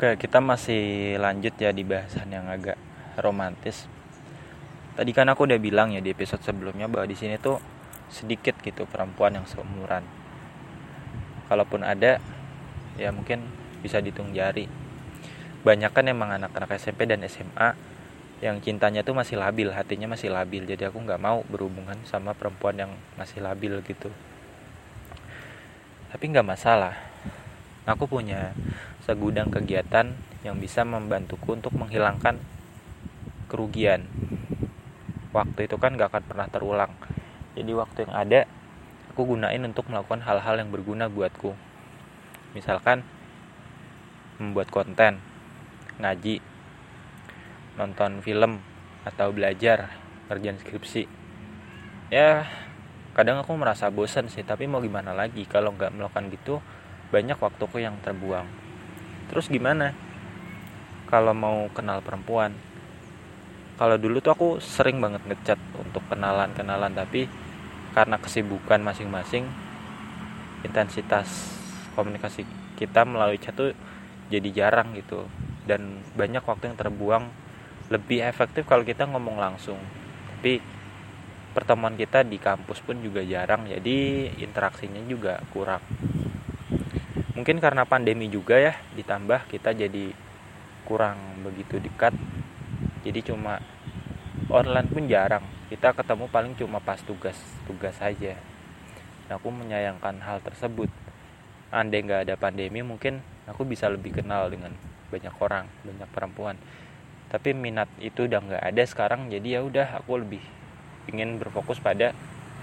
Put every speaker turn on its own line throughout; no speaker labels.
Oke, kita masih lanjut ya di bahasan yang agak romantis. Tadi kan aku udah bilang ya di episode sebelumnya bahwa di sini tuh sedikit gitu perempuan yang seumuran. Kalaupun ada, ya mungkin bisa dihitung jari. Banyak kan emang anak-anak SMP dan SMA yang cintanya tuh masih labil, hatinya masih labil. Jadi aku nggak mau berhubungan sama perempuan yang masih labil gitu. Tapi nggak masalah. Aku punya segudang kegiatan yang bisa membantuku untuk menghilangkan kerugian. Waktu itu kan gak akan pernah terulang. Jadi waktu yang ada, aku gunain untuk melakukan hal-hal yang berguna buatku. Misalkan membuat konten, ngaji, nonton film, atau belajar, kerjaan skripsi. Ya, kadang aku merasa bosan sih, tapi mau gimana lagi kalau nggak melakukan gitu, banyak waktuku yang terbuang. Terus gimana? Kalau mau kenal perempuan. Kalau dulu tuh aku sering banget ngechat untuk kenalan kenalan tapi karena kesibukan masing-masing intensitas komunikasi kita melalui chat tuh jadi jarang gitu. Dan banyak waktu yang terbuang. Lebih efektif kalau kita ngomong langsung. Tapi pertemuan kita di kampus pun juga jarang jadi interaksinya juga kurang mungkin karena pandemi juga ya ditambah kita jadi kurang begitu dekat. Jadi cuma online pun jarang. Kita ketemu paling cuma pas tugas tugas saja nah, aku menyayangkan hal tersebut. Andai nggak ada pandemi mungkin aku bisa lebih kenal dengan banyak orang banyak perempuan. Tapi minat itu udah nggak ada sekarang jadi ya udah aku lebih ingin berfokus pada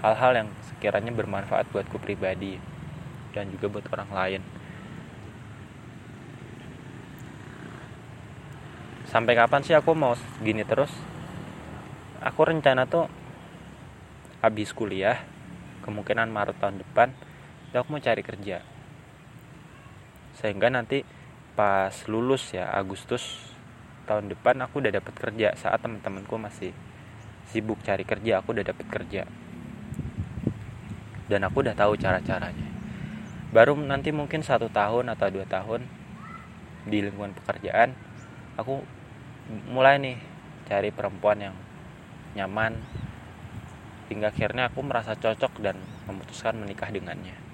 hal-hal yang sekiranya bermanfaat buatku pribadi dan juga buat orang lain sampai kapan sih aku mau gini terus? Aku rencana tuh habis kuliah kemungkinan Maret tahun depan aku mau cari kerja. Sehingga nanti pas lulus ya Agustus tahun depan aku udah dapat kerja saat teman-temanku masih sibuk cari kerja aku udah dapat kerja. Dan aku udah tahu cara-caranya. Baru nanti mungkin satu tahun atau dua tahun di lingkungan pekerjaan aku mulai nih cari perempuan yang nyaman. Hingga akhirnya aku merasa cocok dan memutuskan menikah dengannya